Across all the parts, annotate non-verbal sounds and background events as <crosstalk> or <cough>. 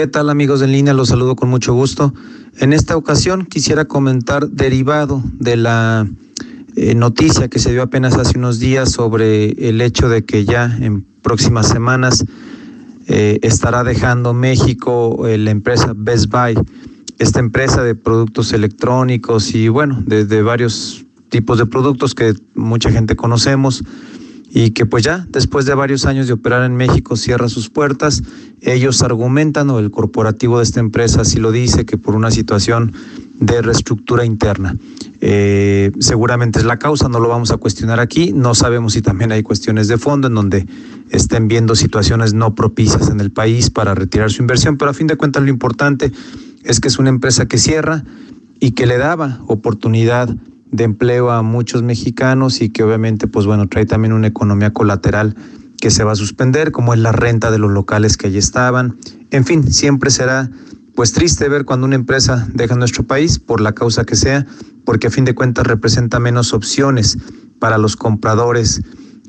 ¿Qué tal amigos en línea? Los saludo con mucho gusto. En esta ocasión quisiera comentar derivado de la eh, noticia que se dio apenas hace unos días sobre el hecho de que ya en próximas semanas eh, estará dejando México eh, la empresa Best Buy, esta empresa de productos electrónicos y bueno, de, de varios tipos de productos que mucha gente conocemos y que pues ya después de varios años de operar en México cierra sus puertas. Ellos argumentan, o el corporativo de esta empresa así lo dice, que por una situación de reestructura interna. Eh, seguramente es la causa, no lo vamos a cuestionar aquí. No sabemos si también hay cuestiones de fondo en donde estén viendo situaciones no propicias en el país para retirar su inversión, pero a fin de cuentas lo importante es que es una empresa que cierra y que le daba oportunidad de empleo a muchos mexicanos y que obviamente, pues bueno, trae también una economía colateral que se va a suspender, como es la renta de los locales que allí estaban. En fin, siempre será pues triste ver cuando una empresa deja nuestro país por la causa que sea, porque a fin de cuentas representa menos opciones para los compradores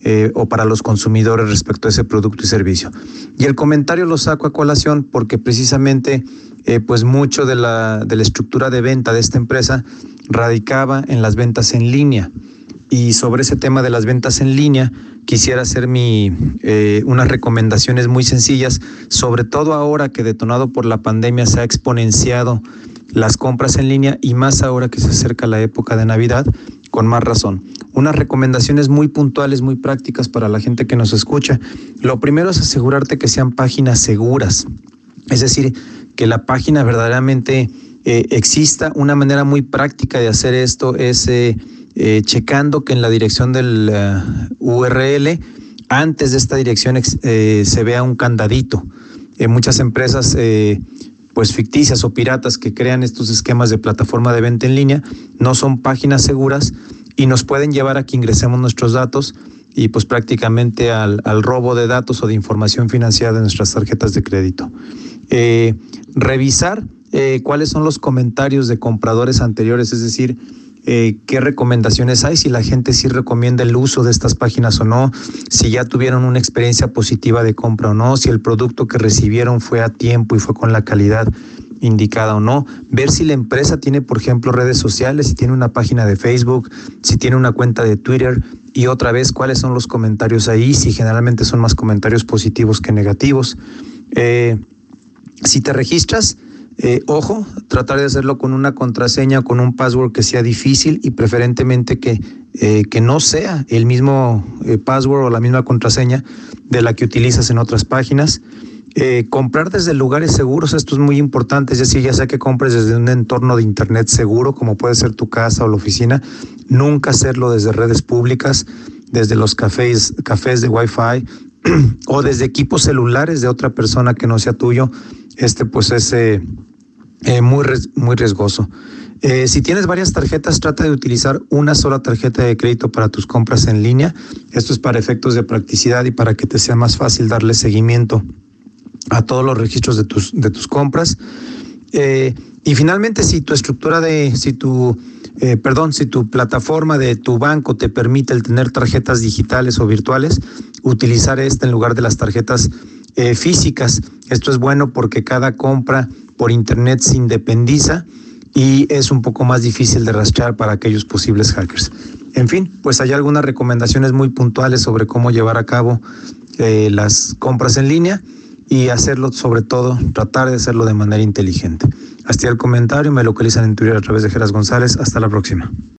eh, o para los consumidores respecto a ese producto y servicio. Y el comentario lo saco a colación porque precisamente eh, pues mucho de la, de la estructura de venta de esta empresa radicaba en las ventas en línea. Y sobre ese tema de las ventas en línea, quisiera hacer mi, eh, unas recomendaciones muy sencillas, sobre todo ahora que detonado por la pandemia se ha exponenciado las compras en línea y más ahora que se acerca la época de Navidad, con más razón. Unas recomendaciones muy puntuales, muy prácticas para la gente que nos escucha. Lo primero es asegurarte que sean páginas seguras, es decir, que la página verdaderamente eh, exista. Una manera muy práctica de hacer esto es eh, eh, checando que en la dirección del URL, antes de esta dirección se vea un candadito. muchas empresas pues ficticias o piratas que crean estos esquemas de plataforma de venta en línea no son páginas seguras y nos pueden llevar a que ingresemos nuestros datos y pues prácticamente al, al robo de datos o de información financiera de nuestras tarjetas de crédito. revisar eh, cuáles son los comentarios de compradores anteriores, es decir, eh, qué recomendaciones hay, si la gente sí recomienda el uso de estas páginas o no, si ya tuvieron una experiencia positiva de compra o no, si el producto que recibieron fue a tiempo y fue con la calidad indicada o no, ver si la empresa tiene, por ejemplo, redes sociales, si tiene una página de Facebook, si tiene una cuenta de Twitter y otra vez cuáles son los comentarios ahí, si generalmente son más comentarios positivos que negativos. Eh, si te registras, eh, ojo, tratar de hacerlo con una contraseña, con un password que sea difícil y preferentemente que, eh, que no sea el mismo eh, password o la misma contraseña de la que utilizas en otras páginas. comprar desde lugares seguros, esto es muy importante, es decir, ya sea que compres desde un entorno de Internet seguro, como puede ser tu casa o la oficina, nunca hacerlo desde redes públicas, desde los cafés, cafés de Wi-Fi <clears throat> o desde equipos celulares de otra persona que no sea tuyo. Este pues es eh, muy, muy riesgoso. Eh, si tienes varias tarjetas, trata de utilizar una sola tarjeta de crédito para tus compras en línea. Esto es para efectos de practicidad y para que te sea más fácil darle seguimiento a todos los registros de tus, de tus compras. Eh, y finalmente, si tu estructura de, si tu, perdón, si tu plataforma de tu banco te permite el tener tarjetas digitales o virtuales, utilizar esta en lugar de las tarjetas físicas. Esto es bueno porque cada compra por Internet se independiza y es un poco más difícil de rastrear para aquellos posibles hackers. En fin, pues hay algunas recomendaciones muy puntuales sobre cómo llevar a cabo eh, las compras en línea y hacerlo sobre todo, tratar de hacerlo de manera inteligente. Hasta el comentario, me localizan en Twitter a través de Geras González. Hasta la próxima.